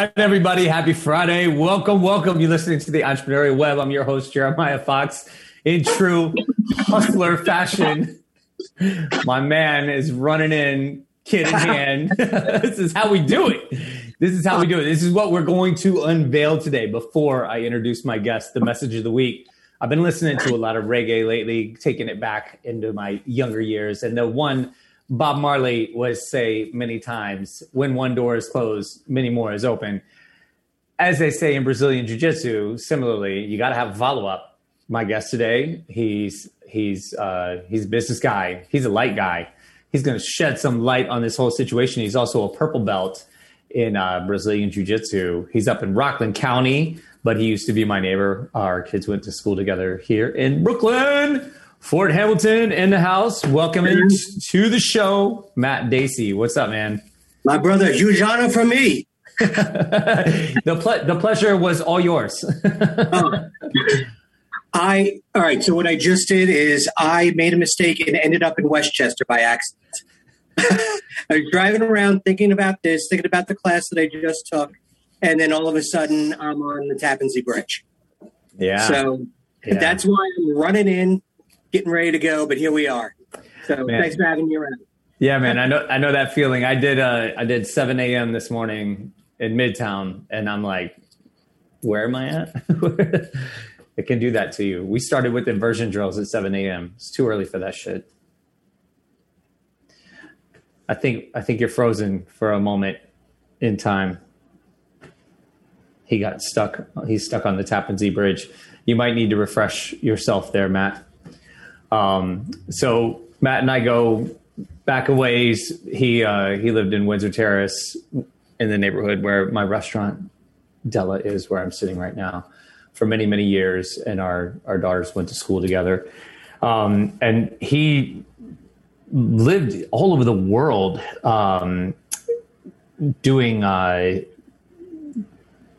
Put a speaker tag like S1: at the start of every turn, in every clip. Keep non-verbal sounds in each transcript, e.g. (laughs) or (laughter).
S1: Right, everybody. Happy Friday. Welcome, welcome. You're listening to the Entrepreneurial Web. I'm your host, Jeremiah Fox. In true hustler fashion, my man is running in, kid in hand. (laughs) this is how we do it. This is how we do it. This is what we're going to unveil today before I introduce my guest, the message of the week. I've been listening to a lot of reggae lately, taking it back into my younger years. And the one Bob Marley was say many times, when one door is closed, many more is open. As they say in Brazilian Jiu-Jitsu, similarly, you got to have follow-up. My guest today, he's he's uh, he's a business guy. He's a light guy. He's going to shed some light on this whole situation. He's also a purple belt in uh, Brazilian Jiu-Jitsu. He's up in Rockland County, but he used to be my neighbor. Our kids went to school together here in Brooklyn. Fort Hamilton in the house. Welcome to the show, Matt Dacey. What's up, man?
S2: My brother, huge honor for me. (laughs)
S1: the ple- the pleasure was all yours.
S2: uh, (laughs) I all right. So what I just did is I made a mistake and ended up in Westchester by accident. (laughs) I was driving around thinking about this, thinking about the class that I just took, and then all of a sudden I'm on the Tappan Zee Bridge.
S1: Yeah.
S2: So yeah. that's why I'm running in getting ready to go, but here we are. So man. thanks for having me around.
S1: Yeah, man, I know I know that feeling. I did uh I did 7 a.m. this morning in Midtown, and I'm like, where am I at? (laughs) it can do that to you. We started with inversion drills at 7 a.m. It's too early for that shit. I think I think you're frozen for a moment in time. He got stuck. He's stuck on the Tappan Zee Bridge. You might need to refresh yourself there, Matt. Um, so Matt and I go back a ways. He uh, he lived in Windsor Terrace in the neighborhood where my restaurant Della is, where I'm sitting right now, for many many years, and our our daughters went to school together. Um, and he lived all over the world um, doing uh,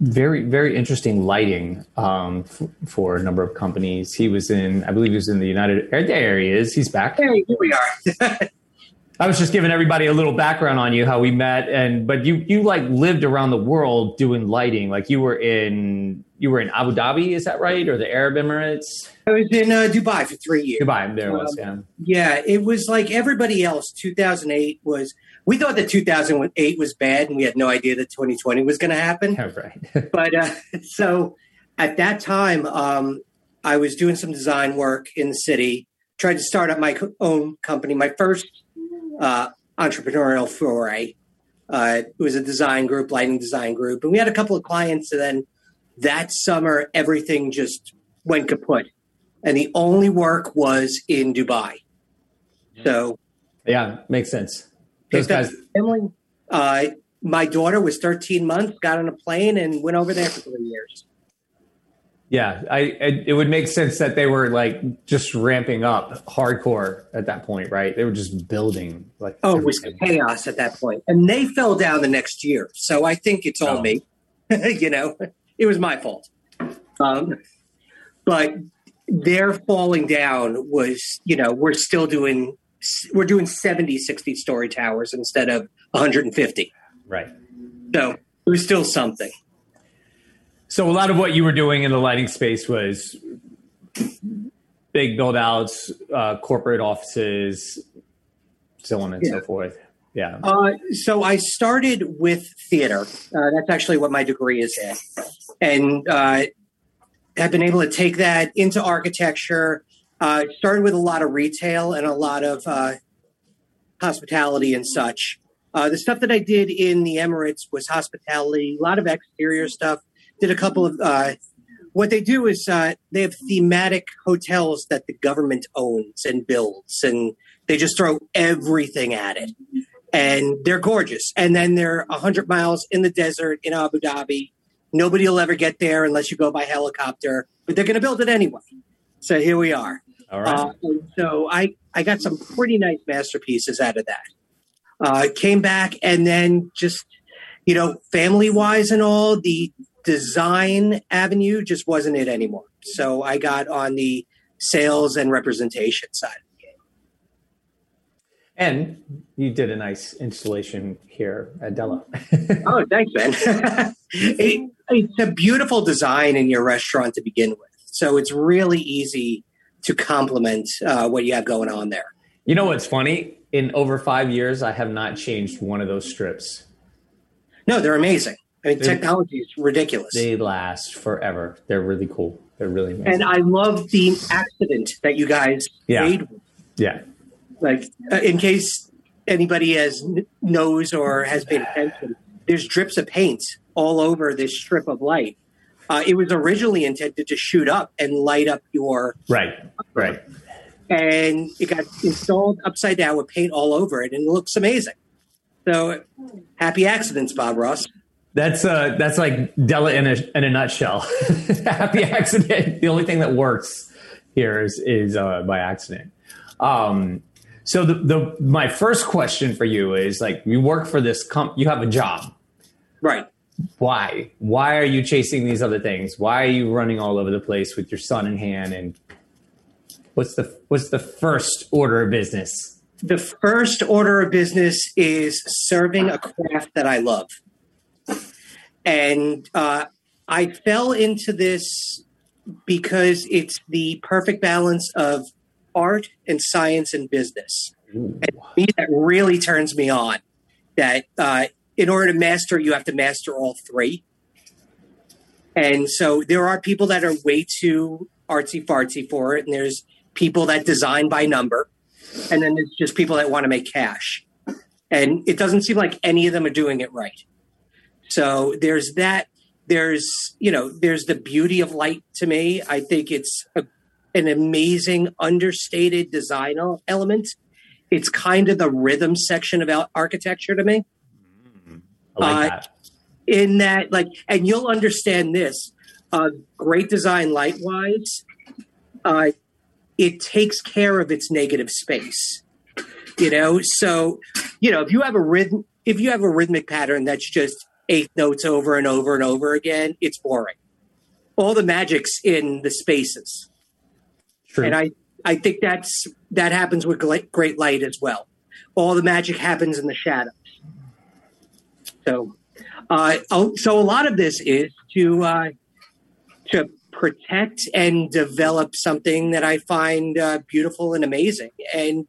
S1: very very interesting lighting um, f- for a number of companies. He was in, I believe, he was in the United. There he is. He's back.
S2: Hey, here we are.
S1: I was just giving everybody a little background on you, how we met, and but you you like lived around the world doing lighting. Like you were in you were in Abu Dhabi, is that right, or the Arab Emirates?
S2: I was in uh, Dubai for three years.
S1: Dubai, there um, was yeah.
S2: Yeah, it was like everybody else. 2008 was we thought that 2008 was bad and we had no idea that 2020 was going to happen.
S1: Yeah, right. (laughs)
S2: but uh, so at that time, um, I was doing some design work in the city, tried to start up my own company, my first uh, entrepreneurial foray. Uh, it was a design group, lighting design group. And we had a couple of clients. And then that summer, everything just went kaput. And the only work was in Dubai. So,
S1: yeah, makes sense. Those guys.
S2: Family. Uh, my daughter was 13 months, got on a plane, and went over there for three years.
S1: Yeah, I, I, it would make sense that they were like just ramping up hardcore at that point, right? They were just building like
S2: oh, it was chaos at that point, and they fell down the next year. So I think it's all oh. me. (laughs) you know, it was my fault. Um, but their falling down was, you know, we're still doing we're doing 70, 60 story towers instead of 150.
S1: Right.
S2: So it was still something.
S1: So a lot of what you were doing in the lighting space was big build outs, uh, corporate offices, so on and yeah. so forth. Yeah.
S2: Uh, so I started with theater. Uh, that's actually what my degree is in. And uh, have been able to take that into architecture uh, started with a lot of retail and a lot of uh, hospitality and such. Uh, the stuff that I did in the Emirates was hospitality, a lot of exterior stuff. Did a couple of uh, what they do is uh, they have thematic hotels that the government owns and builds, and they just throw everything at it, and they're gorgeous. And then they're hundred miles in the desert in Abu Dhabi. Nobody will ever get there unless you go by helicopter, but they're going to build it anyway. So here we are.
S1: All right. Uh,
S2: so I, I got some pretty nice masterpieces out of that. Uh, came back and then just, you know, family wise and all, the design avenue just wasn't it anymore. So I got on the sales and representation side.
S1: And you did a nice installation here at Della. (laughs)
S2: oh, thanks, Ben. (laughs) it, it's a beautiful design in your restaurant to begin with. So it's really easy to complement uh, what you have going on there.
S1: You know what's funny? In over five years, I have not changed one of those strips.
S2: No, they're amazing. I mean, they're, technology is ridiculous.
S1: They last forever. They're really cool. They're really amazing.
S2: And I love the accident that you guys
S1: yeah.
S2: made.
S1: Yeah.
S2: Like, uh, in case anybody has knows or has paid attention, there's drips of paint all over this strip of light. Uh, it was originally intended to shoot up and light up your
S1: right, right,
S2: and it got installed upside down with paint all over it, and it looks amazing. So, happy accidents, Bob Ross.
S1: That's uh, that's like Della in a in a nutshell. (laughs) happy accident. The only thing that works here is is uh, by accident. Um, so the, the my first question for you is like you work for this comp, you have a job,
S2: right?
S1: Why? Why are you chasing these other things? Why are you running all over the place with your son in hand? And what's the what's the first order of business?
S2: The first order of business is serving a craft that I love, and uh, I fell into this because it's the perfect balance of art and science and business. Ooh. And me, that really turns me on. That uh, in order to master, you have to master all three. And so there are people that are way too artsy fartsy for it, and there's people that design by number, and then there's just people that want to make cash. And it doesn't seem like any of them are doing it right. So there's that. There's you know there's the beauty of light to me. I think it's a, an amazing understated design element. It's kind of the rhythm section of architecture to me.
S1: Like uh, that.
S2: In that, like, and you'll understand this. Uh, great design, light wise, uh, it takes care of its negative space. You know, so you know if you have a rhythm, if you have a rhythmic pattern that's just eighth notes over and over and over again, it's boring. All the magic's in the spaces,
S1: True.
S2: and I I think that's that happens with great light as well. All the magic happens in the shadow. So, uh, oh, so a lot of this is to uh, to protect and develop something that I find uh, beautiful and amazing, and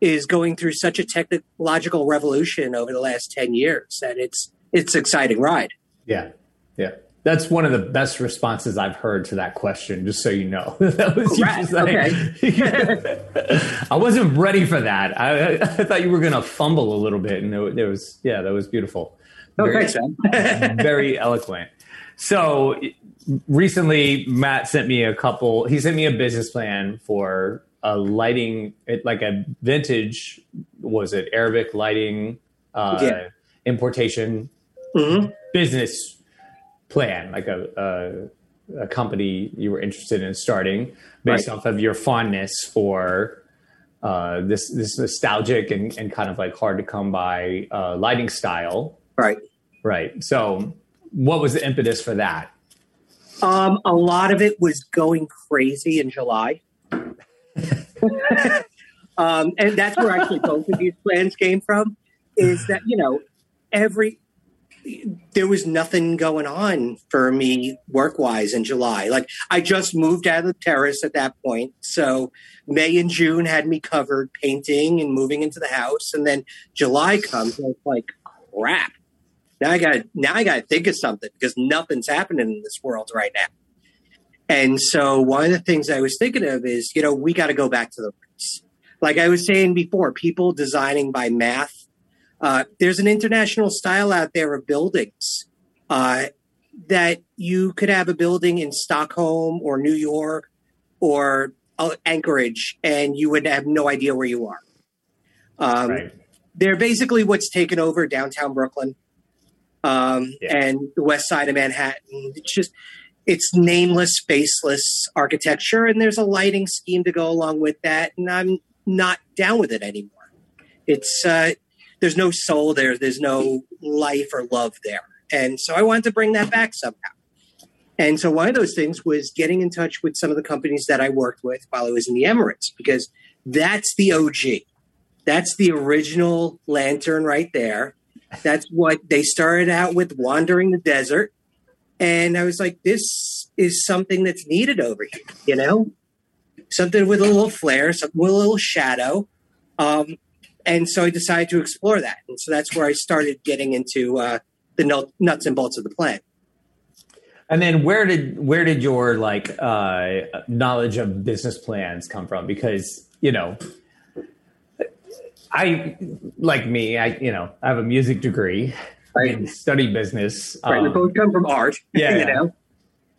S2: is going through such a technological revolution over the last ten years that it's it's exciting ride.
S1: Yeah, yeah. That's one of the best responses I've heard to that question. Just so you know, (laughs) that was
S2: just
S1: okay. (laughs) I wasn't ready for that. I, I thought you were going to fumble a little bit, and there, was yeah, that was beautiful.
S2: Very, thanks, (laughs)
S1: very eloquent. So recently, Matt sent me a couple. He sent me a business plan for a lighting, like a vintage. Was it Arabic lighting uh, yeah. importation mm-hmm. business? Plan, like a, a, a company you were interested in starting based right. off of your fondness for uh, this this nostalgic and, and kind of like hard to come by uh, lighting style.
S2: Right.
S1: Right. So, what was the impetus for that?
S2: Um, a lot of it was going crazy in July. (laughs) (laughs) um, and that's where actually both of these plans came from. Is that you know every there was nothing going on for me work wise in July. Like I just moved out of the terrace at that point. So May and June had me covered painting and moving into the house. And then July comes and it's like, crap. Now I got now I got to think of something because nothing's happening in this world right now. And so one of the things I was thinking of is, you know, we got to go back to the roots. Like I was saying before, people designing by math uh, there's an international style out there of buildings uh, that you could have a building in Stockholm or New York or uh, Anchorage, and you would have no idea where you are. Um, right. They're basically what's taken over downtown Brooklyn um, yeah. and the west side of Manhattan. It's just it's nameless, faceless architecture, and there's a lighting scheme to go along with that. And I'm not down with it anymore. It's uh, there's no soul there. There's no life or love there. And so I wanted to bring that back somehow. And so one of those things was getting in touch with some of the companies that I worked with while I was in the Emirates, because that's the OG. That's the original lantern right there. That's what they started out with wandering the desert. And I was like, this is something that's needed over here, you know? Something with a little flare, something with a little shadow. Um, and so I decided to explore that. And so that's where I started getting into uh, the nuts and bolts of the plan.
S1: And then where did where did your like uh, knowledge of business plans come from? Because you know, I like me, I you know, I have a music degree, right. and study business.
S2: Right, um, we both come from art. (laughs)
S1: Yeah,
S2: you know.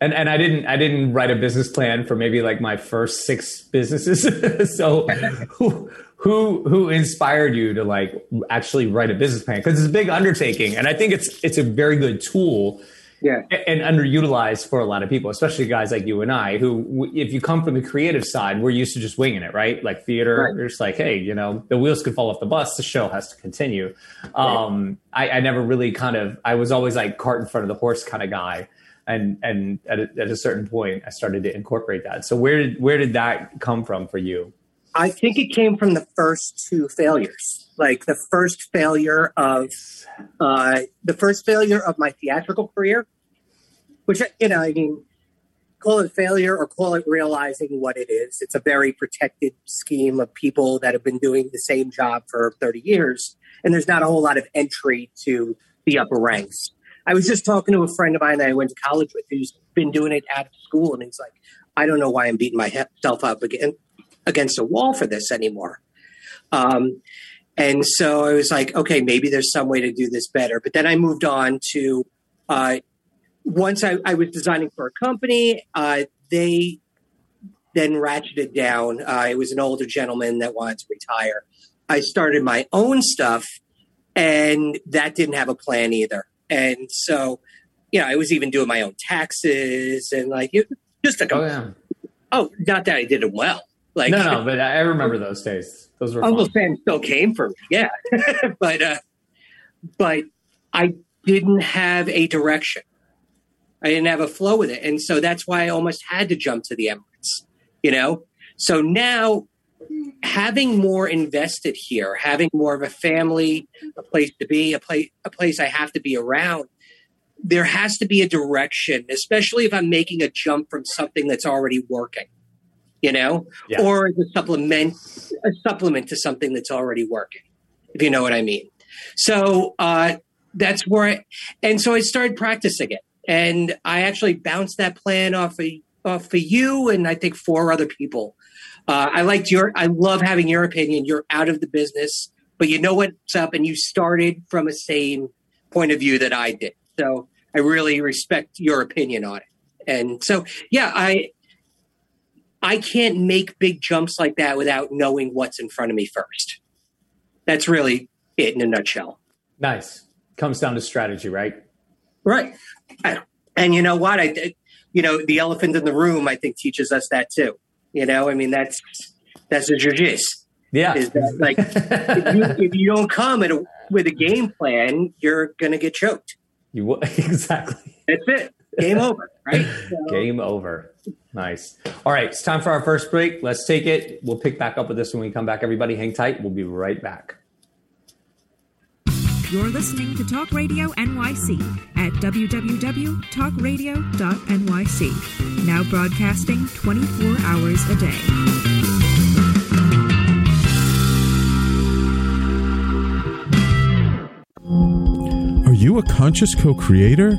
S1: And and I didn't I didn't write a business plan for maybe like my first six businesses. (laughs) so (laughs) who who who inspired you to like actually write a business plan? Because it's a big undertaking, and I think it's it's a very good tool
S2: yeah.
S1: and underutilized for a lot of people, especially guys like you and I, who, if you come from the creative side, we're used to just winging it, right? Like theater, right. you're just like, hey, you know, the wheels could fall off the bus, the show has to continue. Um, I, I, never really kind of, I was always like cart in front of the horse kind of guy. And and at a, at a certain point, I started to incorporate that. So where did where did that come from for you?
S2: I think it came from the first two failures. Like the first failure of uh, the first failure of my theatrical career which you know, I mean, call it failure or call it realizing what it is. It's a very protected scheme of people that have been doing the same job for 30 years, and there's not a whole lot of entry to the upper ranks. I was just talking to a friend of mine that I went to college with who's been doing it out of school, and he's like, I don't know why I'm beating myself up again, against a wall for this anymore. Um, and so I was like, okay, maybe there's some way to do this better. But then I moved on to uh, once I, I, was designing for a company, uh, they then ratcheted down. Uh, it was an older gentleman that wanted to retire. I started my own stuff, and that didn't have a plan either. And so, you know, I was even doing my own taxes and like it, just a oh, yeah. oh, not that I did it well. Like
S1: no, no, but I remember those days. Those were
S2: Uncle fun. Sam still came for me, yeah. (laughs) but uh, but I didn't have a direction. I didn't have a flow with it. And so that's why I almost had to jump to the Emirates, you know? So now having more invested here, having more of a family, a place to be, a place, a place I have to be around, there has to be a direction, especially if I'm making a jump from something that's already working, you know, yeah. or as a supplement, a supplement to something that's already working, if you know what I mean. So uh, that's where, I, and so I started practicing it and I actually bounced that plan off of off of you and I think four other people. Uh, I liked your. I love having your opinion. You're out of the business, but you know what's up, and you started from a same point of view that I did. So I really respect your opinion on it. And so, yeah, I I can't make big jumps like that without knowing what's in front of me first. That's really it in a nutshell.
S1: Nice. Comes down to strategy, right?
S2: Right. And you know what? I, you know, the elephant in the room, I think, teaches us that too. You know, I mean, that's that's the jujitsu.
S1: Yeah.
S2: Is that like (laughs) if, you, if, you, don't come a, with a game plan, you're gonna get choked.
S1: You will (laughs) exactly.
S2: That's it. Game over. Right.
S1: So, game over. Nice. All right, it's time for our first break. Let's take it. We'll pick back up with this when we come back. Everybody, hang tight. We'll be right back.
S3: You're listening to Talk Radio NYC at www.talkradio.nyc. Now broadcasting 24 hours a day.
S4: Are you a conscious co creator?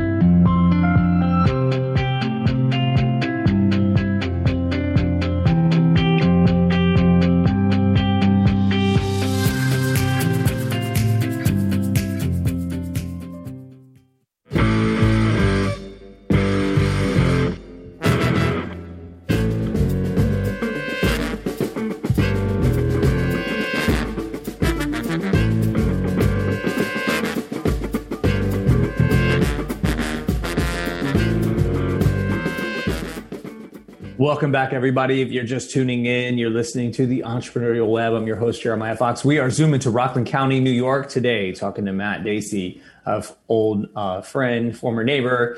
S1: Welcome back, everybody. If you're just tuning in, you're listening to the Entrepreneurial Web. I'm your host, Jeremiah Fox. We are zooming to Rockland County, New York today, talking to Matt Dacey, of old uh, friend, former neighbor,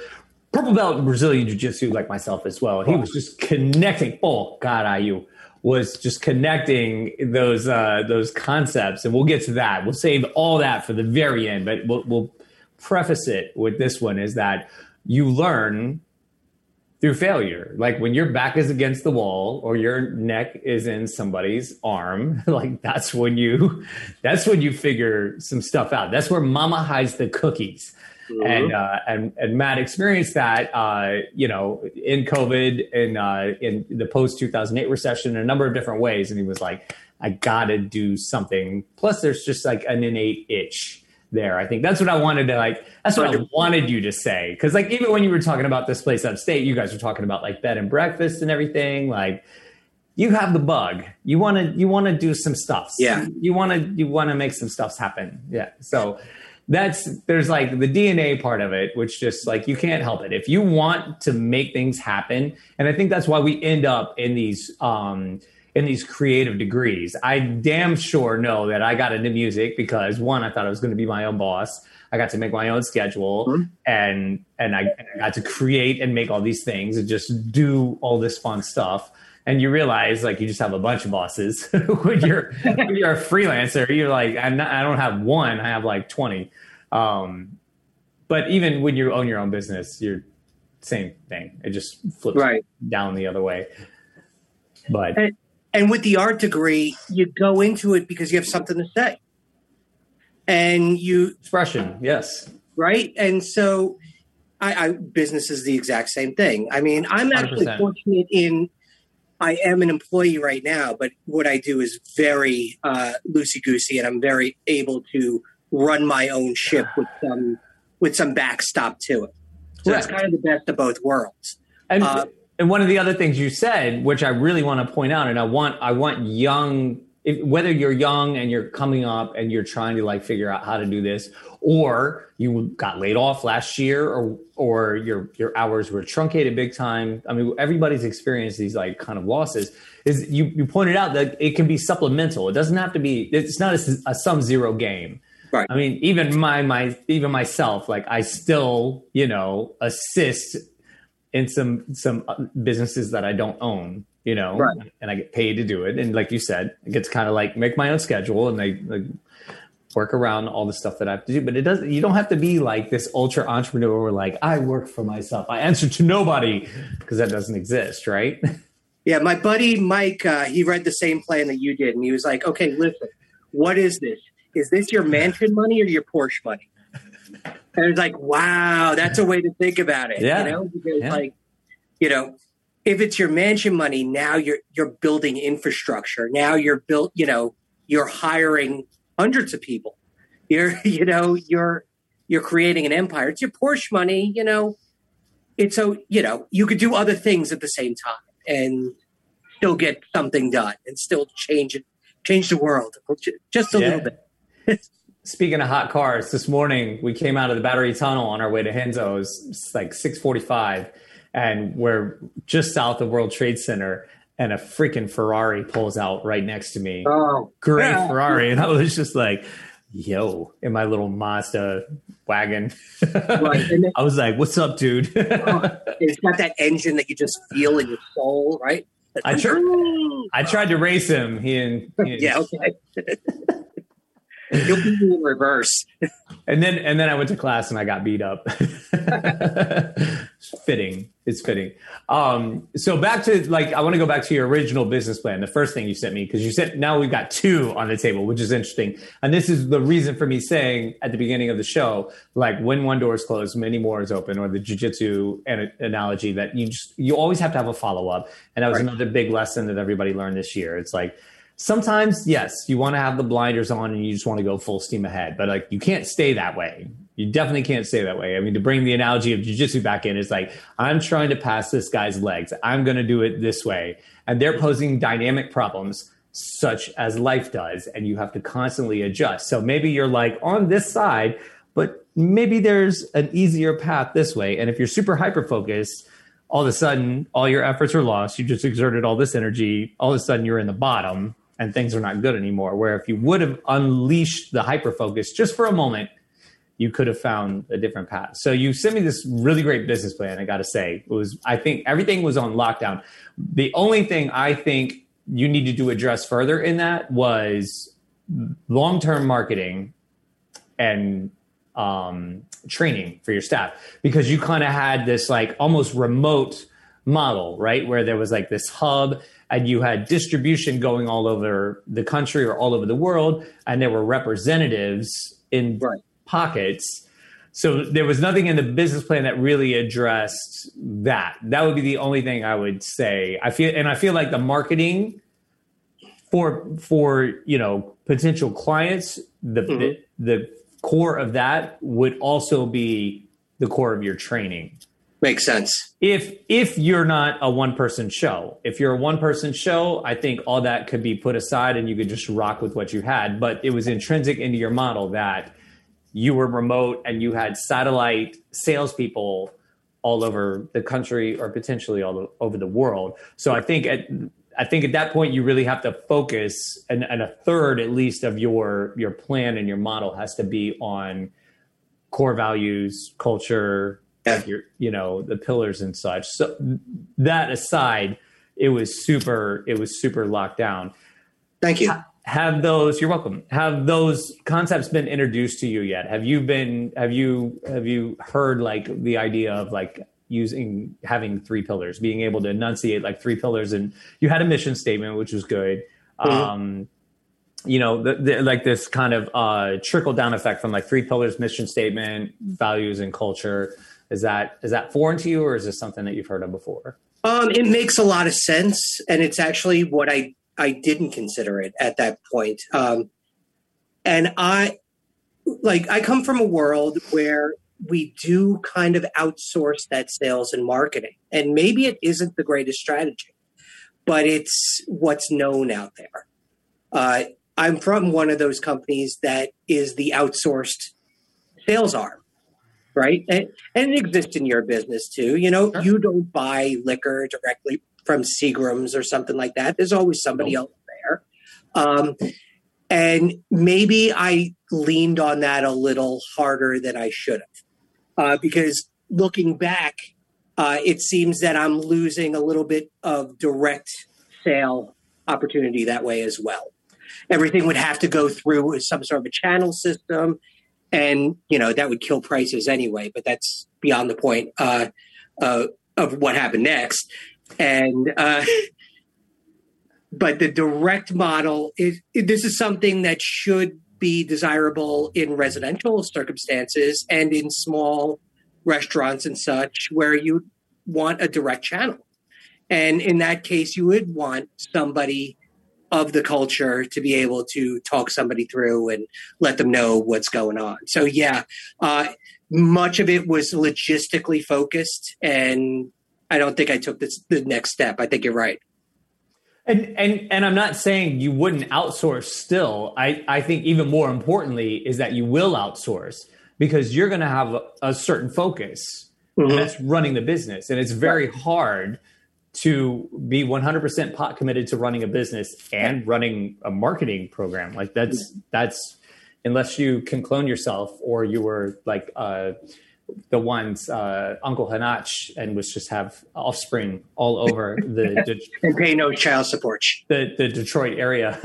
S1: purple belt Brazilian Jiu Jitsu, like myself as well. He was just connecting. Oh God, IU was just connecting those uh, those concepts, and we'll get to that. We'll save all that for the very end, but we'll, we'll preface it with this one: is that you learn through failure. Like when your back is against the wall or your neck is in somebody's arm, (laughs) like that's when you that's when you figure some stuff out. That's where mama hides the cookies. Mm-hmm. And uh, and and Matt experienced that uh, you know in COVID and uh, in the post 2008 recession in a number of different ways, and he was like, I gotta do something. Plus, there's just like an innate itch there. I think that's what I wanted to like. That's what I wanted you to say because like even when you were talking about this place upstate, you guys were talking about like bed and breakfast and everything. Like you have the bug. You want to you want to do some stuff.
S2: Yeah.
S1: You want to you want to make some stuffs happen. Yeah. So that's there's like the DNA part of it, which just like you can't help it. If you want to make things happen, and I think that's why we end up in these um in these creative degrees. I damn sure know that I got into music because one, I thought I was going to be my own boss. I got to make my own schedule mm-hmm. and and I, and I got to create and make all these things and just do all this fun stuff. And you realize like you just have a bunch of bosses (laughs) when you're when you're a freelancer. You're like I'm not, I don't have one. I have like twenty. Um, but even when you own your own business, you're same thing. It just flips
S2: right.
S1: down the other way. But
S2: and, and with the art degree, you go into it because you have something to say. And you
S1: expression, yes.
S2: Right. And so I, I business is the exact same thing. I mean, I'm actually 100%. fortunate in I am an employee right now, but what I do is very uh, loosey goosey, and I'm very able to run my own ship with some with some backstop to it. So right. it's kind of the best of both worlds.
S1: And uh, and one of the other things you said, which I really want to point out, and I want I want young, if, whether you're young and you're coming up and you're trying to like figure out how to do this, or you got laid off last year, or or your your hours were truncated big time. I mean, everybody's experienced these like kind of losses. Is you you pointed out that it can be supplemental. It doesn't have to be. It's not a, a sum zero game.
S2: Right.
S1: I mean, even my my even myself, like I still you know assist in some some uh, businesses that I don't own, you know,
S2: right.
S1: and I get paid to do it. And like you said, I get to kind of like make my own schedule and they like work around all the stuff that I have to do. But it doesn't. You don't have to be like this ultra entrepreneur where like I work for myself. I answer to nobody because that doesn't exist, right? (laughs)
S2: Yeah, my buddy Mike, uh, he read the same plan that you did, and he was like, "Okay, listen, what is this? Is this your mansion money or your Porsche money?" And it's like, wow, that's a way to think about it.
S1: Yeah.
S2: You know, because
S1: Yeah.
S2: like, you know, if it's your mansion money, now you're you're building infrastructure. Now you're built, you know, you're hiring hundreds of people. You're, (laughs) you know, you're you're creating an empire. It's your Porsche money, you know. It's so you know, you could do other things at the same time and still get something done and still change it change the world just a
S1: Yeah.
S2: little bit. (laughs)
S1: Speaking of hot cars, this morning we came out of the battery tunnel on our way to Renzo's. It's like 645 and we're just south of World Trade Center and a freaking Ferrari pulls out right next to me.
S2: Oh,
S1: Great
S2: yeah.
S1: Ferrari. And I was just like, yo, in my little Mazda wagon.
S2: Right. Then- (laughs)
S1: I was like, what's up, dude?
S2: Oh, (laughs) it's got that engine that you just feel in your soul, right?
S1: I tried, I tried to race him. He and, he (laughs) and-
S2: Yeah, okay. You'll be in reverse. (laughs)
S1: and then and then I went to class and I got beat up. It's (laughs) fitting. It's fitting. Um, so back to like I want to go back to your original business plan. The first thing you sent me because you said now we've got two on the table, which is interesting. And this is the reason for me saying at the beginning of the show, like when one door is closed, many more is open, or the jujitsu an- analogy that you just you always have to have a follow up. And that was
S2: Right.
S1: another big lesson that everybody learned this year. It's like sometimes yes you want to have the blinders on and you just want to go full steam ahead but like you can't stay that way. You definitely can't stay that way. I mean to bring the analogy of jiu-jitsu back in is like i'm trying to pass this guy's legs. I'm going to do it this way. And they're posing dynamic problems such as life does and you have to constantly adjust. So maybe you're like on this side but maybe there's an easier path this way. And if you're super hyper focused all of a sudden all your efforts are lost. You just exerted all this energy. All of a sudden you're in the bottom and things are not good anymore where if you would have unleashed the hyper focus just for a moment you could have found a different path. So you sent me this really great business plan i gotta say. It was i think everything was on lockdown. The only thing i think you needed to address further in that was long-term marketing and um, training for your staff because you kind of had this like almost remote model, right? Where there was like this hub and you had distribution going all over the country or all over the world, and there were representatives in
S2: Right.
S1: pockets. So there was nothing in the business plan that really addressed that. That would be the only thing I would say. I feel, and I feel like the marketing for for you know potential clients, the the, the core of that would also be the core of your training
S2: Makes sense.
S1: if if you're not a one person show. If you're a one person show i think all that could be put aside and you could just rock with what you had. But it was intrinsic into your model that you were remote and you had satellite salespeople all over the country or potentially all over the world. So i think at I think at that point you really have to focus, and, and a third at least of your your plan and your model has to be on core values, culture,
S2: Yeah.
S1: your you know the pillars and such. So that aside, it was super. It was super locked down.
S2: Thank you.
S1: Have those? You're welcome. Have those concepts been introduced to you yet? Have you been? Have you? Have you heard like the idea of like using having three pillars, being able to enunciate like three pillars, and you had a mission statement, which was good. Um, you know, the, the, like this kind of uh, trickle down effect from like three pillars, mission statement, values, and culture. Is that is that foreign to you, or is this something that you've heard of before?
S2: Um, it makes a lot of sense, and it's actually what I I didn't consider it at that point. Um, and I like I come from a world where we do kind of outsource that sales and marketing, and maybe it isn't the greatest strategy, but it's what's known out there. Uh, I'm from one of those companies that is the outsourced sales arm right? And, and it exists in your business too. You know, you don't buy liquor directly from Seagram's or something like that. There's always somebody else there. Um, and maybe I leaned on that a little harder than I should have. Uh, because looking back, uh, it seems that I'm losing a little bit of direct sale opportunity that way as well. Everything would have to go through some sort of a channel system and you know that would kill prices anyway but that's beyond the point uh, uh, of what happened next and uh, (laughs) but the direct model is this is something that should be desirable in residential circumstances and in small restaurants and such where you want a direct channel. And in that case, you would want somebody of the culture to be able to talk somebody through and let them know what's going on. So, yeah, uh, much of it was logistically focused. And I don't think I took this, the next step. I think you're right.
S1: And and and I'm not saying you wouldn't outsource still. I I think even more importantly is that you will outsource because you're going to have a, a, certain focus mm-hmm. that's running the business and it's very hard to be 100% pot committed to running a business and running a marketing program. Like that's that's unless you can clone yourself or you were like uh the ones uh, Uncle Hanach and was just have offspring all over the (laughs)
S2: De- and pay no child support.
S1: The the Detroit area.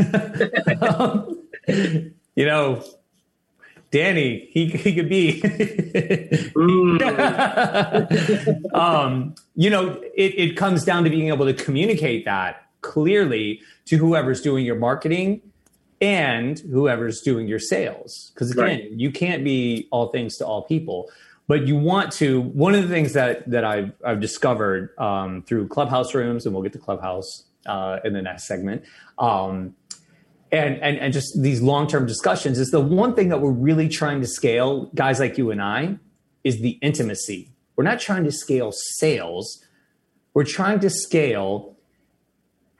S1: (laughs) um, you know, Danny, he he could be. mm. (laughs) um, you know, it, it comes down to being able to communicate that clearly to whoever's doing your marketing and whoever's doing your sales. Because again, right. you can't be all things to all people but you want to one of the things that that i've, I've discovered um, through clubhouse rooms and we'll get to clubhouse uh, in the next segment um, and, and and just these long-term discussions is the one thing that we're really trying to scale guys like you and i is the intimacy. We're not trying to scale sales. We're trying to scale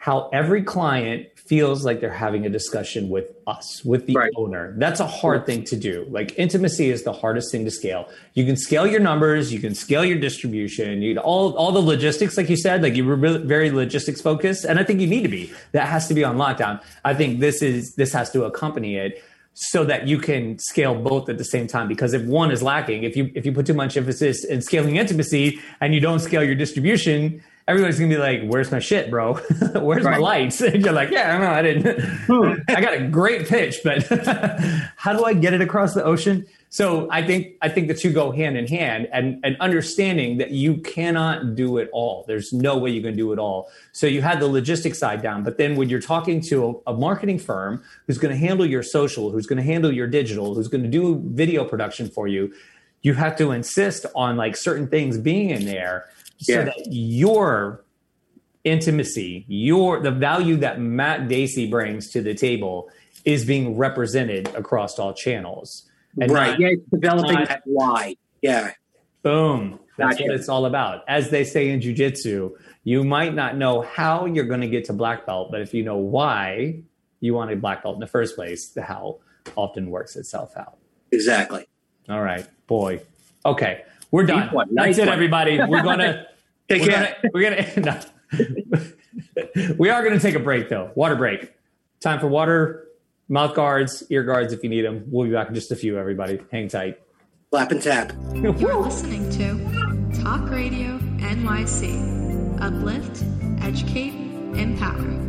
S1: how every client feels like they're having a discussion with us, with the right. owner. That's a hard thing to do. Like intimacy is the hardest thing to scale. You can scale your numbers, you can scale your distribution, you all all the logistics, like you said, like you were really, very logistics focused, and I think you need to be. That has to be on lockdown. I think this is this has to accompany it so that you can scale both at the same time because if one is lacking if you if you put too much emphasis in scaling intimacy and you don't scale your distribution everybody's gonna be like, "Where's my shit, bro? (laughs) Where's right. my lights?" (laughs) And you're like, "Yeah, I know, I didn't. Hmm. (laughs) I got a great pitch, but how do I get it across the ocean?" So I think I think the two go hand in hand, and and understanding that you cannot do it all. There's no way you can do it all. So you had the logistics side down, but then when you're talking to a, a marketing firm who's going to handle your social, who's going to handle your digital, who's going to do video production for you, you have to insist on like certain things being in there so yeah. that your intimacy, your the value that Matt Dacey brings to the table is being represented across all channels.
S2: And right. Not, yeah, it's developing not, that why. Yeah.
S1: Boom. That's gotcha. what it's all about. As they say in jujitsu, you might not know how you're going to get to black belt, but if you know why you want a black belt in the first place, the how often works itself out.
S2: Exactly.
S1: All right, boy. Okay. We're done. Nice That's nice it, everybody. We're gonna (laughs) take we're care. Gonna, we're gonna no. (laughs) we are gonna take a break though. Water break. Time for water, mouth guards, ear guards if you need them. We'll be back in just a few. Everybody, hang tight.
S2: Flap and tap. (laughs)
S3: You're listening to Talk Radio NYC. Uplift, educate, empower.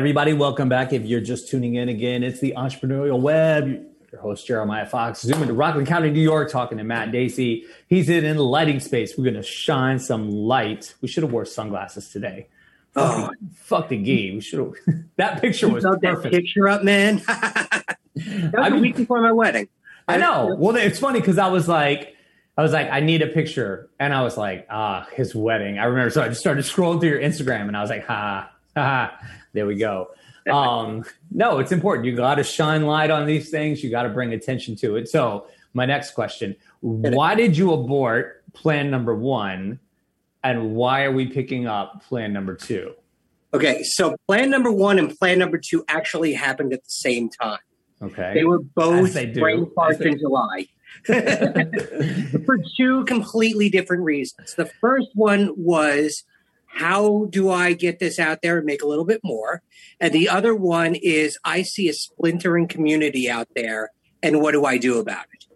S1: Everybody, welcome back. If you're just tuning in again, it's the Entrepreneurial Web. Your host, Jeremiah Fox, zooming to Rockland County, New York, talking to Matt Dacey. He's in, in the lighting space. We're going to shine some light. We should have wore sunglasses today.
S2: Oh.
S1: Fuck, the, fuck the game. We should have. (laughs) that picture was
S2: Love that picture up, man. (laughs) that was
S1: I
S2: a
S1: mean-
S2: week before my wedding.
S1: I know. Well, it's funny because I was like, I was like, I need a picture, and I was like, ah, his wedding. I remember, so I just started scrolling through your Instagram, and I was like, ha, ha, ha. There we go. Um, no, it's important. You got to shine light on these things. You got to bring attention to it. So, my next question: Why did you abort plan number one, and why are we picking up plan number two?
S2: Okay, so plan number one and plan number two actually happened at the same time.
S1: Okay,
S2: They were both
S1: they
S2: brain
S1: they-
S2: in July (laughs) (laughs) for two completely different reasons. The first one was how do I get this out there and make a little bit more? And the other one is I see a splintering community out there, and what do I do about it?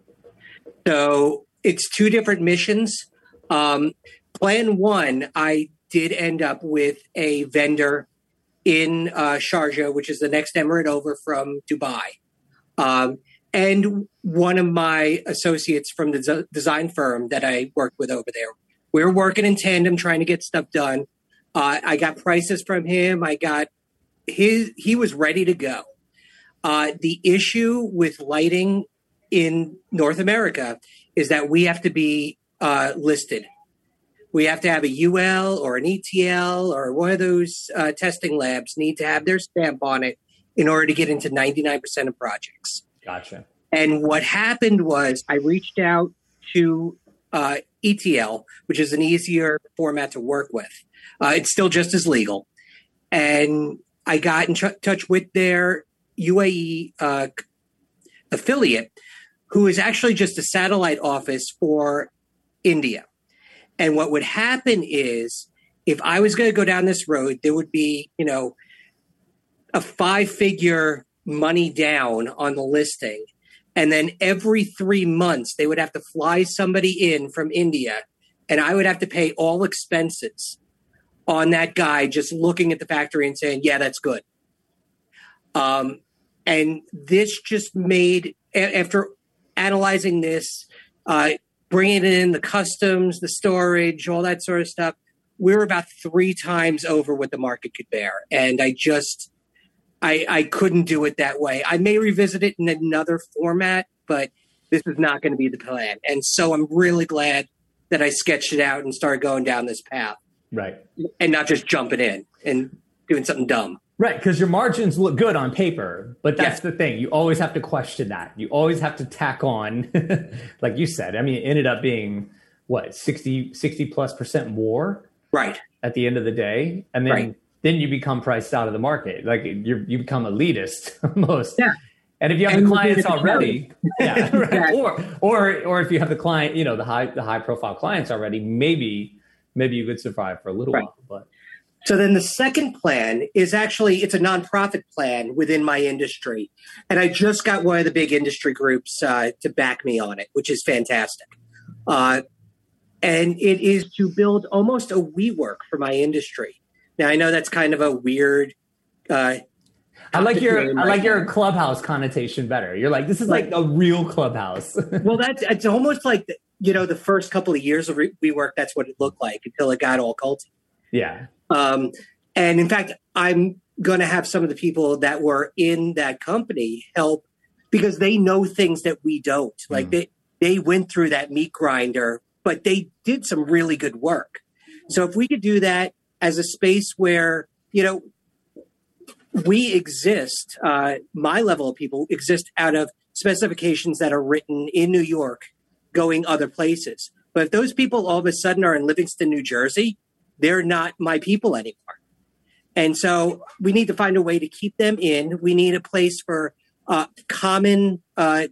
S2: So it's two different missions. Um, plan one, I did end up with a vendor in uh, Sharjah, which is the next emirate over from Dubai. Um, and one of my associates from the design firm that I worked with over there. We were working in tandem trying to get stuff done. Uh, I got prices from him. I got his, he was ready to go. Uh, the issue with lighting in North America is that we have to be uh, listed. We have to have a UL or an ETL or one of those uh, testing labs need to have their stamp on it in order to get into 99% of projects.
S1: Gotcha.
S2: And what happened was I reached out to uh, ETL, which is an easier format to work with. Uh, it's still just as legal. And I got in ch- touch with their UAE uh, affiliate, who is actually just a satellite office for India. And what would happen is if I was going to go down this road, there would be, you know, a five figure money down on the listing. And then every three months, they would have to fly somebody in from India, and I would have to pay all expenses on that guy just looking at the factory and saying, Yeah, that's good. Um, and this just made, after analyzing this, uh, bringing in the customs, the storage, all that sort of stuff, we were about three times over what the market could bear. And I just, I, I couldn't do it that way. I may revisit it in another format, but this is not going to be the plan. And so I'm really glad that I sketched it out and started going down this path
S1: Right.
S2: and not just jumping in and doing something dumb.
S1: Right, because your margins look good on paper, but that's the thing. You always have to question that. You always have to tack on, (laughs) like you said. I mean, it ended up being what 60, 60 plus percent more,
S2: right?
S1: At the end of the day, and then
S2: Right.
S1: Then you become priced out of the market. Like you you become elitist (laughs) almost.
S2: Yeah.
S1: And if you have
S2: And
S1: the clients already, (laughs) yeah, (laughs) right. Or or or if you have the client, you know, the high the high profile clients already, maybe maybe you could survive for a little
S2: Right.
S1: while. But
S2: So then the second plan is actually it's a nonprofit plan within my industry, and I just got one of the big industry groups uh, to back me on it, which is fantastic. Uh, and it is to build almost a WeWork for my industry. Now I know that's kind of a weird. Uh,
S1: I like your I like your clubhouse connotation better. You're like this is like a real clubhouse. (laughs)
S2: well, that's it's almost like the, you know, the first couple of years of re- WeWork, that's what it looked like until it got all culty.
S1: Yeah.
S2: Um, and in fact, I'm going to have some of the people that were in that company help because they know things that we don't. Like they they went through that meat grinder, but they did some really good work. So if we could do that as a space where you know we exist, uh, my level of people exist out of specifications that are written in New York, going other places. But if those people all of a sudden are in Livingston, New Jersey, they're not my people anymore. And so we need to find a way to keep them in. We need a place for uh, common uh,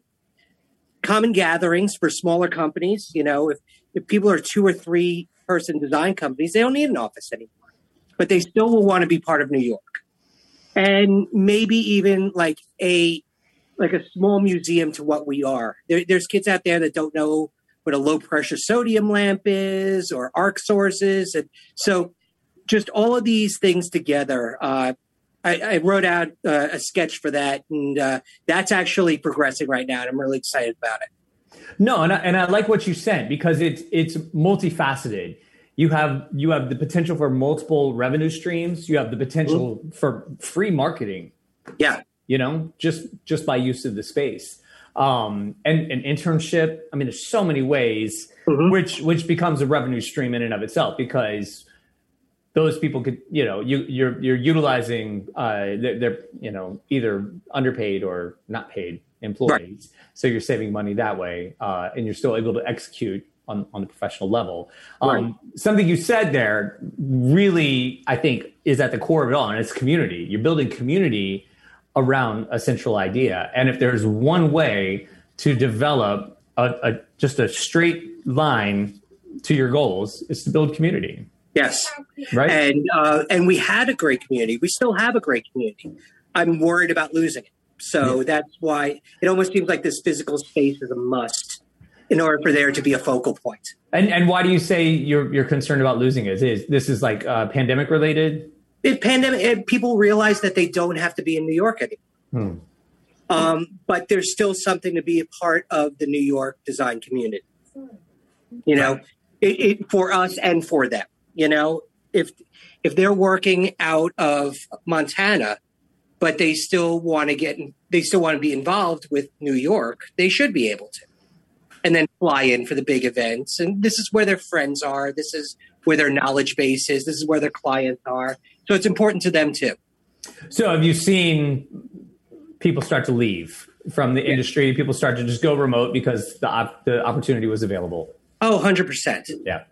S2: common gatherings for smaller companies. You know, if if people are two or three person design companies, they don't need an office anymore, but they still will want to be part of New York, and maybe even like a like a small museum to what we are. There, there's kids out there that don't know what a low pressure sodium lamp is or arc sources, and so just all of these things together. Uh, I, I, wrote out uh, a sketch for that, and uh, that's actually progressing right now, and I'm really excited about it.
S1: No, and I, and I like what you said because it's it's multifaceted. You have you have the potential for multiple revenue streams. You have the potential mm-hmm. for free marketing.
S2: Yeah,
S1: you know, just just by use of the space. Um, and an internship. I mean, there's so many ways, mm-hmm. which which becomes a revenue stream in and of itself because those people could you know you you're you're utilizing uh they're, they're you know either underpaid or not paid employees right. so you're saving money that way uh and you're still able to execute on on the professional level um something you said there really i think is at the core of it all and it's community you're building community around a central idea and if there's one way to develop a, a just a straight line to your goals is to build community
S2: Yes.
S1: Right.
S2: And uh, and we had a great community. We still have a great community. I'm worried about losing it. So yeah. that's why it almost seems like this physical space is a must in order for there to be a focal point.
S1: And and why do you say you're you're concerned about losing it? Is this is like uh, pandemic related?
S2: It, pandemic. It, people realize that they don't have to be in New York anymore. Hmm. Um, but there's still something to be a part of the New York design community. You know, right. it, it, for us and for them. You know, if if they're working out of Montana, but they still want to get they still want to be involved with New York, they should be able to. And then fly in for the big events. And this is where their friends are. This is where their knowledge base is. This is where their clients are. So it's important to them too.
S1: So have you seen people start to leave from the yeah. industry? People start to just go remote because the the opportunity was available.
S2: Oh, 100%.
S1: Yeah.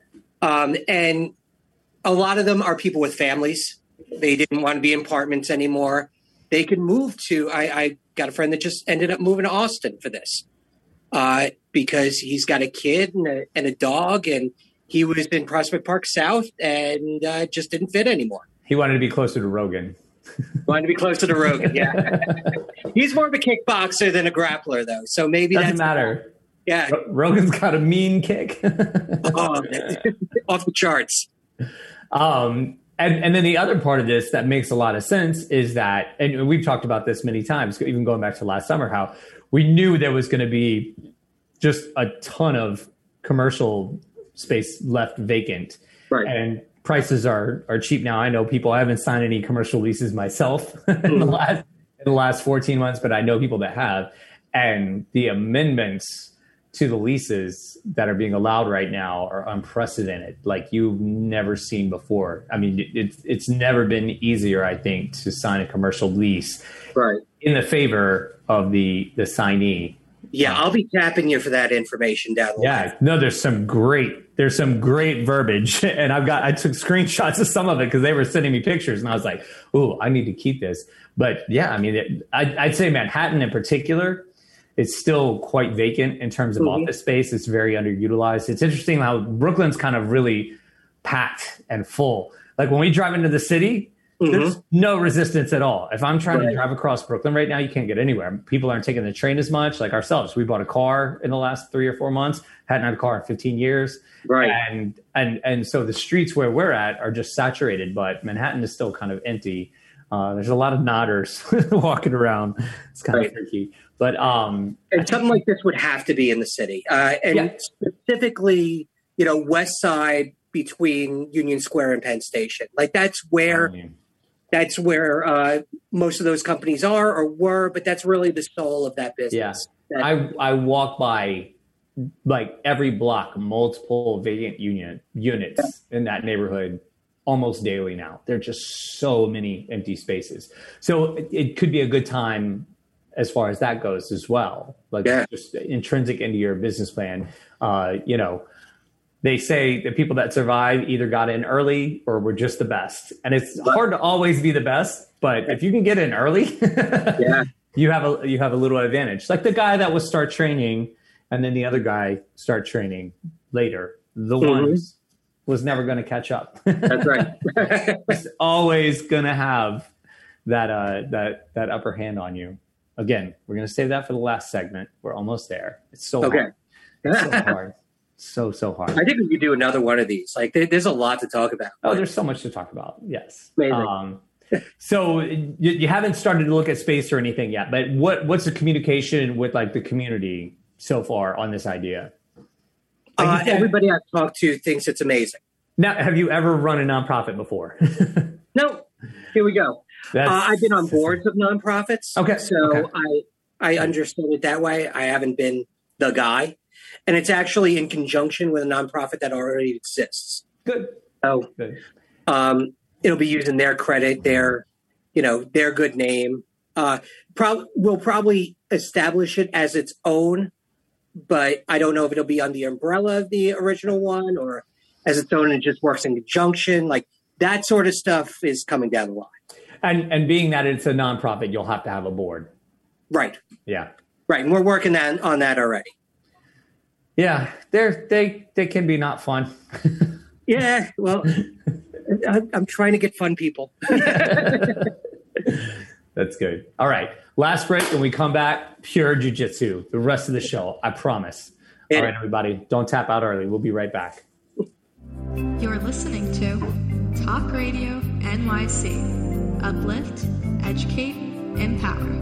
S2: Um, and a lot of them are people with families. They didn't want to be in apartments anymore. They could move to. I, I got a friend that just ended up moving to Austin for this uh, because he's got a kid and a, and a, dog, and he was in Prospect Park South and uh, just didn't fit anymore.
S1: He wanted to be closer to Rogan. (laughs)
S2: wanted to be closer to Rogan. Yeah, (laughs) he's more of a kickboxer than a grappler, though. So maybe that
S1: doesn't matter.
S2: Yeah,
S1: Rogan's got a mean kick. (laughs)
S2: oh, off the charts.
S1: Um, and, and then the other part of this that makes a lot of sense is that, and we've talked about this many times, even going back to last summer, how we knew there was going to be just a ton of commercial space left vacant.
S2: Right.
S1: And prices are are cheap now. I know people. I haven't signed any commercial leases myself (laughs) in the mm-hmm. last in the last 14 months, but I know people that have. And the amendments to the leases that are being allowed right now are unprecedented, like you've never seen before. I mean, it's it's never been easier, I think, to sign a commercial lease,
S2: right,
S1: in the favor of the the signee.
S2: Yeah, I'll be tapping you for that information down the
S1: yeah,
S2: line.
S1: no, there's some great there's some great verbiage, (laughs) and I've got I took screenshots of some of it because they were sending me pictures, and I was like, "Ooh, I need to keep this." But yeah, I mean, it, I, I'd say Manhattan in particular it's still quite vacant in terms of mm-hmm. office space. It's very underutilized. It's interesting how Brooklyn's kind of really packed and full. Like when we drive into the city, mm-hmm. there's no resistance at all. If I'm trying right. to drive across Brooklyn right now, you can't get anywhere. People aren't taking the train as much. Like ourselves, we bought a car in the last three or four months. Hadn't had a car in 15 years.
S2: Right.
S1: And and and so the streets where we're at are just saturated, but Manhattan is still kind of empty. Uh, there's a lot of nodders (laughs) walking around. It's kind
S2: Right.
S1: of tricky, but um,
S2: And something like this would have to be in the city, uh, and
S1: Yeah.
S2: specifically, you know, west side between Union Square and Penn Station. Like that's where that's where uh, most of those companies are or were, but that's really the soul of that business. That-
S1: I I walk by like every block, multiple vacant union units in that neighborhood almost daily now. There are just so many empty spaces. So it, it could be a good time as far as that goes as well. Like
S2: Yeah.
S1: just intrinsic into your business plan. Uh, you know, they say the people that survive either got in early or were just the best. And it's hard to always be the best, but if you can get in early, (laughs)
S2: yeah,
S1: you have a you have a little advantage. Like the guy that was start training, and then the other guy start training later. The one was- was never going to catch up.
S2: that's right. (laughs)
S1: It's always going to have that uh, that that upper hand on you. Again, we're going to save that for the last segment. We're almost there. It's so
S2: Okay.
S1: hard. It's so hard. So so hard.
S2: I think we could do another one of these. Like, there, there's a lot to talk about.
S1: Oh, there's so much to talk about. Yes. Um, so you, you haven't started to look at space or anything yet, but what what's the communication with like the community so far on this idea? Like
S2: Uh, everybody I've talked to thinks it's amazing.
S1: Now, have you ever run a nonprofit before? (laughs)
S2: No, here we go. Uh, I've been on boards of nonprofits.
S1: Okay,
S2: So
S1: okay.
S2: I I understood it that way. I haven't been the guy. And it's actually in conjunction with a nonprofit that already exists.
S1: Good.
S2: So
S1: Good.
S2: um, it'll be using their credit, their you know, their good name. Uh prob- we'll probably establish it as its own, but I don't know if it'll be on the umbrella of the original one or as its own and it just works in conjunction. Like that sort of stuff is coming down the line.
S1: And and being that it's a nonprofit, you'll have to have a board.
S2: Right.
S1: Yeah.
S2: Right. And we're working that, on that already.
S1: Yeah, they're they they can be not fun. (laughs)
S2: Yeah. Well, I'm trying to get fun people. (laughs)
S1: That's good. All right. Last break. and we come back, pure jujitsu. The rest of the show, I promise. All right, everybody, don't tap out early. We'll be right back.
S3: You're listening to Talk Radio NYC. Uplift, educate, empower.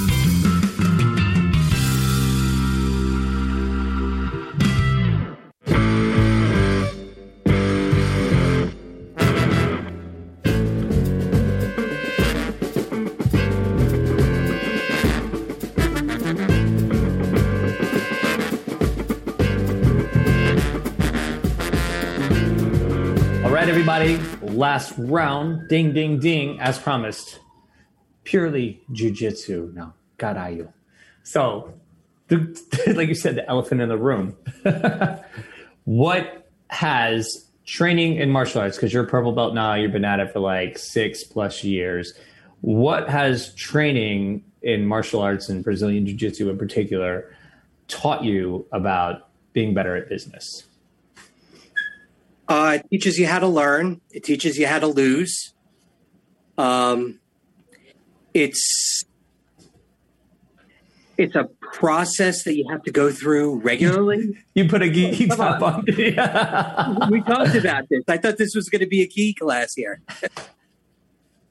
S1: Everybody. Last round. Ding, ding, ding. As promised. Purely jujitsu. No, garayu. So, the, (laughs) like you said, the elephant in the room. (laughs) what has training in martial arts because you're a purple belt now. You've been at it for like six plus years. What has training in martial arts and Brazilian Jiu Jitsu in particular taught you about being better at business?
S2: Uh, it teaches you how to learn. It teaches you how to lose. Um, it's it's a process that you have to go through regularly. (laughs)
S1: you put a gi top (laughs) on.
S2: we talked about this. I thought this was going to be a key class here.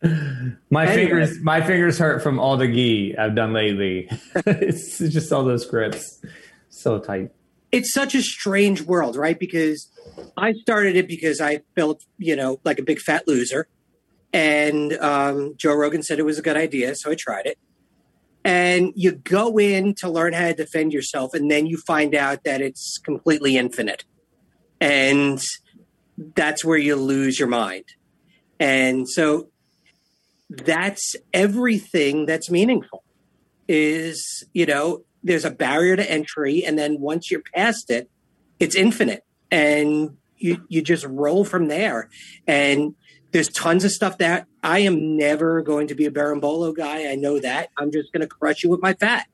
S1: My
S2: Anyway.
S1: fingers, my fingers hurt from all the gi I've done lately. (laughs) it's just all those grips, so tight.
S2: It's such a strange world, right? Because I started it because I felt, you know, like a big fat loser. And um, Joe Rogan said it was a good idea. So I tried it. And you go in to learn how to defend yourself, and then you find out that it's completely infinite. And that's where you lose your mind. And so that's everything that's meaningful is, you know, there's a barrier to entry. And then once you're past it, it's infinite. And you, you just roll from there. And there's tons of stuff that I am never going to be a Berimbolo guy. I know that. I'm just going to crush you with my fat.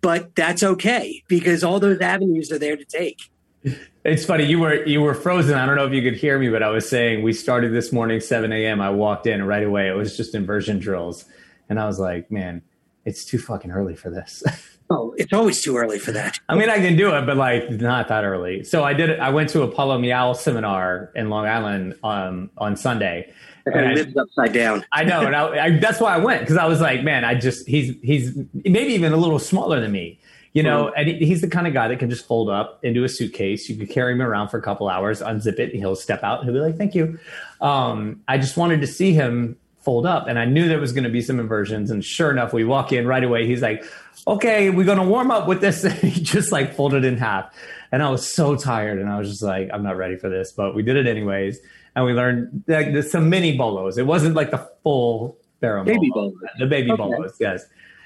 S2: But that's okay because all those avenues are there to take.
S1: It's funny you were you were frozen. I don't know if you could hear me, but I was saying we started this morning 7 a.m. I walked in right away. It was just inversion drills, and I was like, man, it's too fucking early for this. (laughs)
S2: Oh, it's always too early for that.
S1: I mean, I can do it, but like not that early. So I did. I went to a Paulo Miyao seminar in Long Island um, on Sunday.
S2: And
S1: I-
S2: lives upside down.
S1: I know, and I, I, that's why I went because I was like, man, I just he's he's maybe even a little smaller than me, you know, and he, he's the kind of guy that can just fold up into a suitcase. You could carry him around for a couple hours, unzip it, and he'll step out and he'll be like, thank you. Um, I just wanted to see him fold up, and I knew there was going to be some inversions, and sure enough, we walk in right away. He's like, okay, we're going to warm up with this. (laughs) And he just like folded in half, and I was so tired, and I was just like, I'm not ready for this, but we did it anyways and we learned like there's some mini bolos. It wasn't like the full barrel
S2: Baby
S1: bolo.
S2: bolos.
S1: the baby
S2: Okay.
S1: bolos, yes.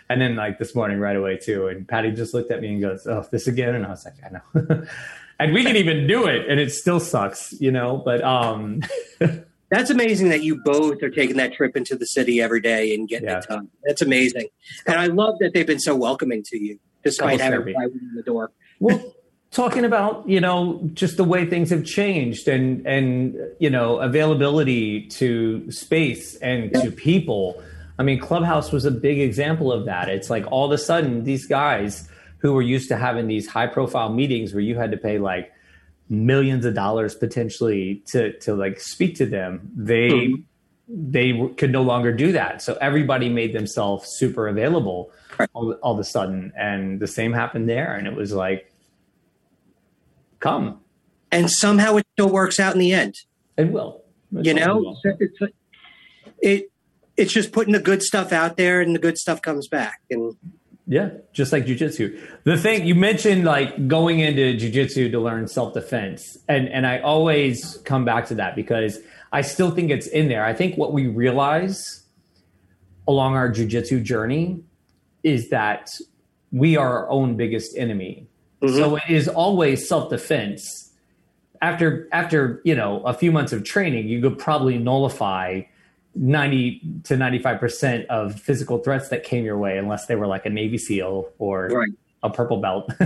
S1: And then like this morning right away too, and Patty just looked at me and goes, "Oh, this again?" And I was like, "I know." (laughs) and we can even do it, and it still sucks, you know. But um, (laughs)
S2: That's amazing that you both are taking that trip into the city every day and getting it done. That's amazing. And I love that they've been so welcoming to you, despite
S1: Couple
S2: having plywood in the door.
S1: well, talking about you know just the way things have changed and and you know availability to space and to people i mean clubhouse was a big example of that it's like all of a sudden these guys who were used to having these high profile meetings where you had to pay like millions of dollars potentially to to like speak to them they
S2: Mhm.
S1: they w- could no longer do that. So everybody made themselves super available all, all of a sudden. And the same happened there. And it was like come.
S2: And somehow it still works out in the end.
S1: it will. It
S2: you know, it it's just putting the good stuff out there, and the good stuff comes back. And
S1: Yeah, just like jujitsu. The thing you mentioned, like going into jujitsu to learn self defense, and and I always come back to that because I still think it's in there. I think what we realize along our jujitsu journey is that we are our own biggest enemy. Mm-hmm. So it is always self defense. After after you know a few months of training, you could probably nullify 90 to 95% of physical threats that came your way unless they were like a navy seal or
S2: Right.
S1: a purple belt. (laughs)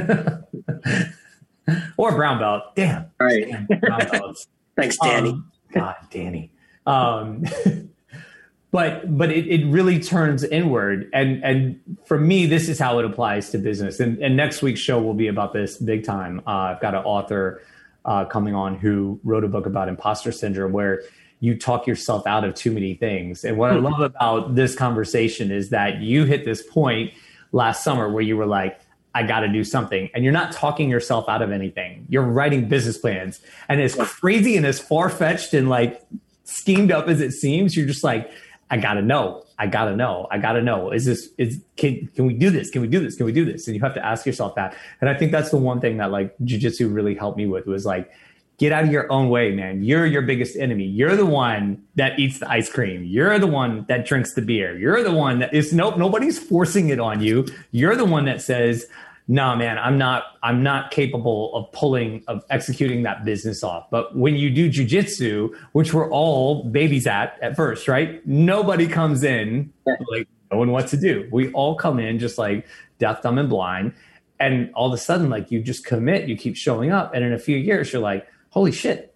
S1: Or a brown belt. Damn.
S2: Right,
S1: Damn, brown belts. (laughs)
S2: Thanks, Danny.
S1: Um, god danny. Um (laughs) but but it, it really turns inward. And and for me this is how it applies to business. And, and next week's show will be about this big time. Uh, i've got an author uh, coming on who wrote a book about imposter syndrome where you talk yourself out of too many things and what i hmm. love about this conversation is that you hit this point last summer where you were like I got to do something. And you're not talking yourself out of anything. You're writing business plans. And as crazy and as far fetched and like schemed up as it seems, you're just like, I got to know. I got to know. I got to know. Is this, is, can, can we do this? Can we do this? Can we do this? And you have to ask yourself that. And I think that's the one thing that like jujitsu really helped me with was like, get out of your own way, man. You're your biggest enemy. You're the one that eats the ice cream. You're the one that drinks the beer. You're the one that is nope, nobody's forcing it on you. You're the one that says, no man i'm not i'm not capable of pulling of executing that business off but when you do jujitsu which we're all babies at at first right nobody comes in like knowing what to do we all come in just like deaf dumb and blind and all of a sudden like you just commit you keep showing up and in a few years you're like holy shit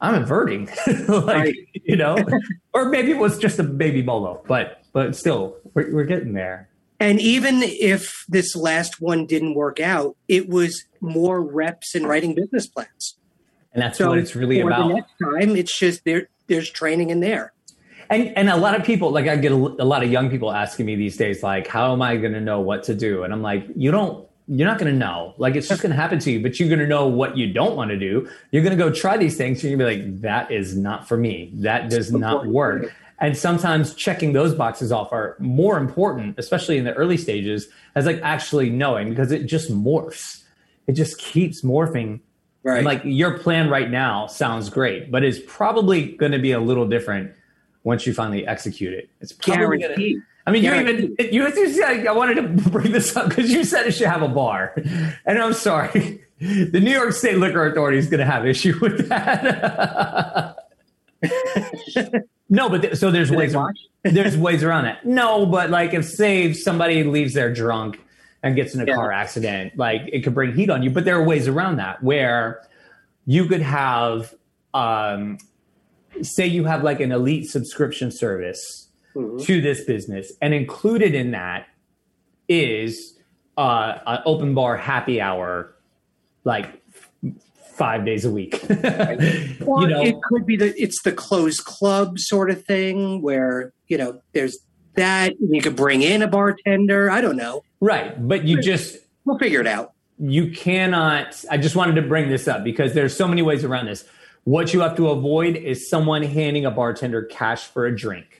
S1: i'm inverting (laughs) like you know (laughs) or maybe it was just a baby bolo but but still we're, we're getting there
S2: And even if this last one didn't work out, it was more reps and writing business plans.
S1: and that's what it's really about
S2: The next time, it's just there. There's training in there.
S1: And and a lot of people, like I get a, a lot of young people asking me these days, like, how am I going to know what to do? And I'm like, you don't, you're not going to know. Like it's just going to happen to you, but you're going to know what you don't want to do. You're going to go try these things. You're going to be like, that is not for me. That does not work. And sometimes checking those boxes off are more important, especially in the early stages, as like actually knowing because it just morphs. It just keeps morphing.
S2: Right.
S1: And like your plan right now sounds great, but it's probably going to be a little different once you finally execute it. It's probably going to. I mean, you even you, you said I wanted to (laughs) bring this up because you said it should have a bar, and I'm sorry, (laughs) the New York State Liquor Authority is going to have issue with that. (laughs) no, but th- so there's
S2: they
S1: ways there's ways around it. No, but like if say somebody leaves there drunk and gets in a
S2: Yeah.
S1: car accident, like it could bring heat on you. But there are ways around that where you could have, um, say, you have like an elite subscription service
S2: Mhm.
S1: to this business, and included in that is uh, an open bar happy hour, like f- five days a week. (laughs)
S2: Or
S1: you know,
S2: it could be the it's the closed club sort of thing where you know there's that you could bring in a bartender. I don't know.
S1: right? But you just
S2: We'll figure it out.
S1: you cannot i just wanted to bring this up because there's so many ways around this what you have to avoid is someone handing a bartender cash for a drink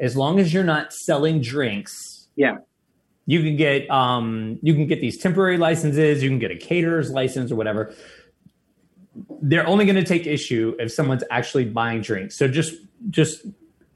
S1: as long as you're not selling drinks
S2: Yeah.
S1: you can get um you can get these temporary licenses you can get a caterer's license or whatever they're only going to take issue if someone's actually buying drinks so just just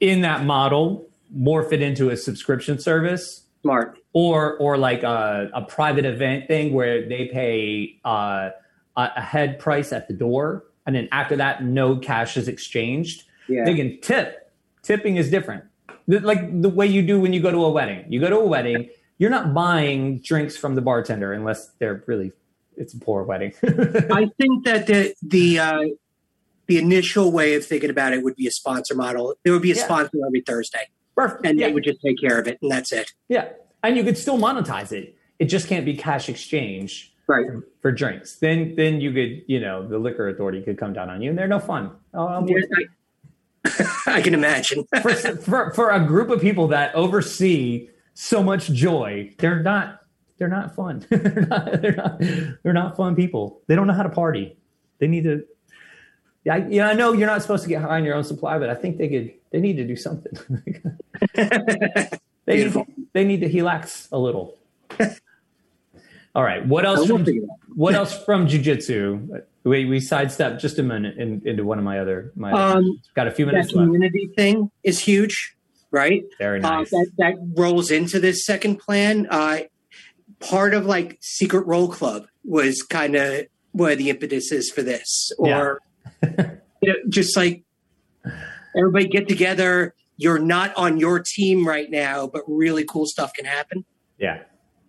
S1: in that model morph it into a subscription service
S2: Smart.
S1: or or like a, a private event thing where they pay uh, a, head price at the door and then after that no cash is exchanged
S2: Yeah.
S1: they can tip tipping is different like the way you do when you go to a wedding you go to a wedding you're not buying drinks from the bartender unless they're really it's a poor wedding (laughs)
S2: I think that the the uh, the initial way of thinking about it would be a sponsor model. There would be a
S1: Yeah.
S2: sponsor every Thursday,
S1: Perfect.
S2: and
S1: yeah.
S2: they would just take care of it, and that's it.
S1: yeah and you could still monetize it it just can't be cash exchange
S2: Right.
S1: for drinks then then you could you know the liquor authority could come down on you and they're no fun oh, I'm
S2: Yeah, (laughs) I, can imagine. (laughs)
S1: for, for for a group of people that oversee so much joy, they're not they're not fun. (laughs) they're not they're not they're not fun people. They don't know how to party. They need to. Yeah, I, yeah, I know you're not supposed to get high on your own supply, but I think they could. They need to do something. they need, to- they need to relax a little. All right. What else? From, what else from jujitsu? We we sidestepped just a minute in, into one of my other my. other-
S2: Um,
S1: got a few
S2: that
S1: minutes left.
S2: community thing is huge, right?
S1: Very
S2: Uh,
S1: nice.
S2: that that rolls into this second plan. Uh, part of like Secret Roll Club was kind of where the impetus is for this, or (laughs) you know, just like everybody get together. You're not on your team right now, but really cool stuff can happen.
S1: yeah.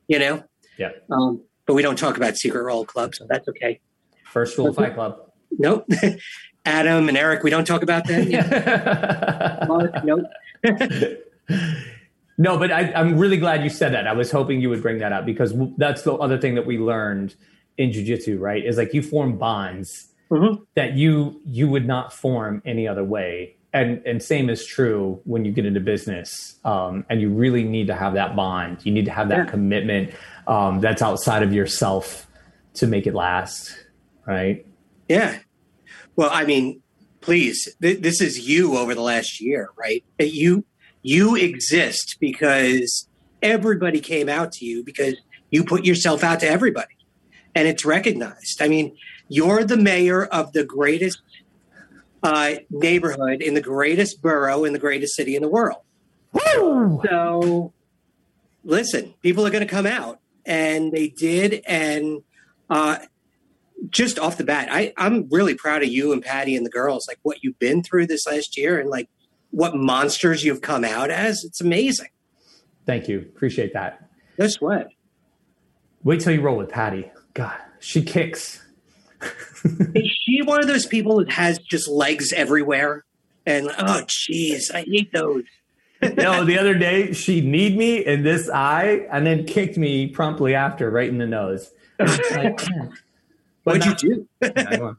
S2: You know,
S1: Yeah.
S2: um, but we don't talk about Secret Roll Club, so that's okay.
S1: First rule Fight Club.
S2: Nope. (laughs) Adam and Eric, we don't talk about them. (laughs) Mark, nope. (laughs)
S1: No, but I, I'm really glad you said that. I was hoping you would bring that up because w- that's the other thing that we learned in jujitsu, right? Is like you form bonds
S2: Mhm.
S1: that you you would not form any other way, and and same is true when you get into business. Um, and you really need to have that bond. You need to have that
S2: Yeah.
S1: commitment um, that's outside of yourself to make it last, right?
S2: Yeah. Well, I mean, please, th- this is you over the last year, right? You you exist because everybody came out to you because you put yourself out to everybody, and it's recognized. I mean, you're the mayor of the greatest uh, neighborhood in the greatest borough in the greatest city in the world. So, listen, people are going to come out, and they did. And uh, just off the bat, I, I'm really proud of you and Patty and the girls, like what you've been through this last year and like what monsters you've come out as. It's amazing.
S1: Thank you. Appreciate that.
S2: No sweat.
S1: Wait till you roll with Patty. God, she kicks. (laughs)
S2: Is she one of those people that has just legs everywhere? And oh, jeez, I hate those.
S1: No, the other day she kneed me in this eye and then kicked me promptly after, right in the nose. Like,
S2: What'd you do? (laughs)
S1: yeah,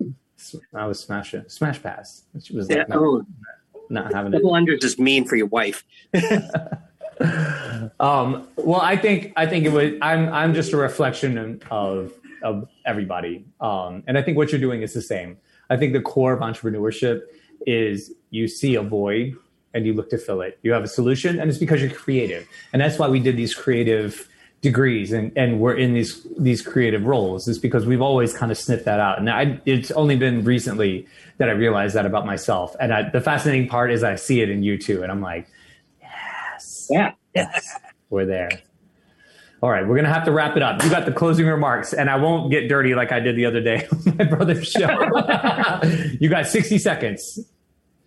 S1: I was smashing, smash pass. She was like,
S2: Yeah,
S1: not,
S2: oh.
S1: not having it.
S2: Unders is mean for your wife. (laughs)
S1: Um, well, I think I think it was. I'm I'm just a reflection of of everybody, um, and I think what you're doing is the same. I think the core of entrepreneurship is you see a void and you look to fill it. You have a solution, and it's because you're creative, and that's why we did these creative degrees and and we're in these these creative roles is because we've always kind of sniffed that out and I, it's only been recently that i realized that about myself and I, the fascinating part is i see it in you too and i'm like yes
S2: Yeah.
S1: yes we're there. All right, we're gonna have to wrap it up. You got the closing remarks, and I won't get dirty like I did the other day (laughs) on my brother's show. (laughs) you got sixty seconds.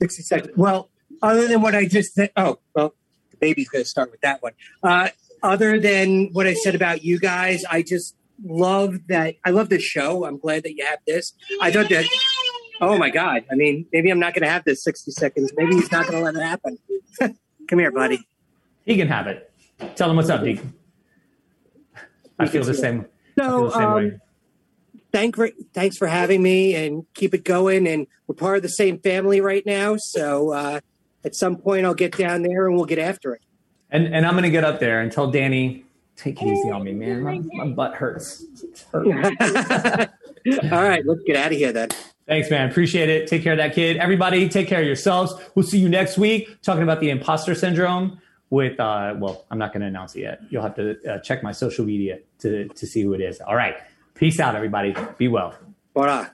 S2: 60 seconds. Well, other than what I just said, oh, well, the baby's going to start with that one. Uh, other than what I said about you guys, I just love that. I love this show. I'm glad that you have this. I thought that, oh my God. I mean, maybe I'm not going to have this 60 seconds. Maybe he's not going to let it happen. (laughs) Come here, buddy.
S1: He can have it. Tell him what's up, Deacon. I feel the same. I feel
S2: So,
S1: the same way.
S2: um, thank for, thanks for having me and keep it going. And we're part of the same family right now. So uh, at some point, I'll get down there and we'll get after it.
S1: And and I'm gonna get up there and tell Danny, take it easy on me, man. My, my butt hurts. Hurts. (laughs)
S2: All right, let's get out of here then.
S1: Thanks, man. Appreciate it. Take care of that kid. Everybody, take care of yourselves. We'll see you next week talking about the imposter syndrome with, uh, well, I'm not going to announce it yet. You'll have to uh, check my social media to, to see who it is. All right. Peace out, everybody. Be well.
S2: Bora.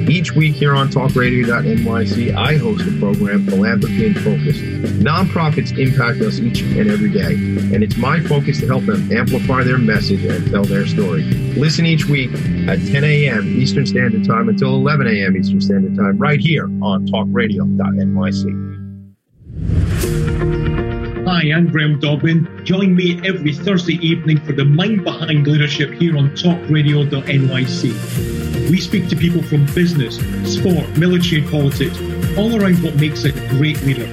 S5: Each week here on talkradio.nyc, I host a program, Philanthropy in Focus. Nonprofits impact us each and every day, and it's my focus to help them amplify their message and tell their story. Listen each week at 10 a.m. Eastern Standard Time until 11 a.m. Eastern Standard Time, right here on talkradio.nyc.
S6: Hi, I'm Graham Dobbin. Join me every Thursday evening for the Mind Behind Leadership here on talkradio.nyc. We speak to people from business, sport, military, and politics, all around what makes a great leader.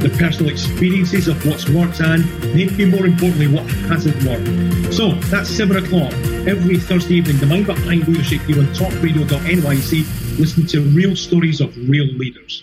S6: The personal experiences of what's worked and, maybe more importantly, what hasn't worked. So that's 7 o'clock every Thursday evening, the Mind Behind Leadership here on talkradio.nyc. Listen to real stories of real leaders.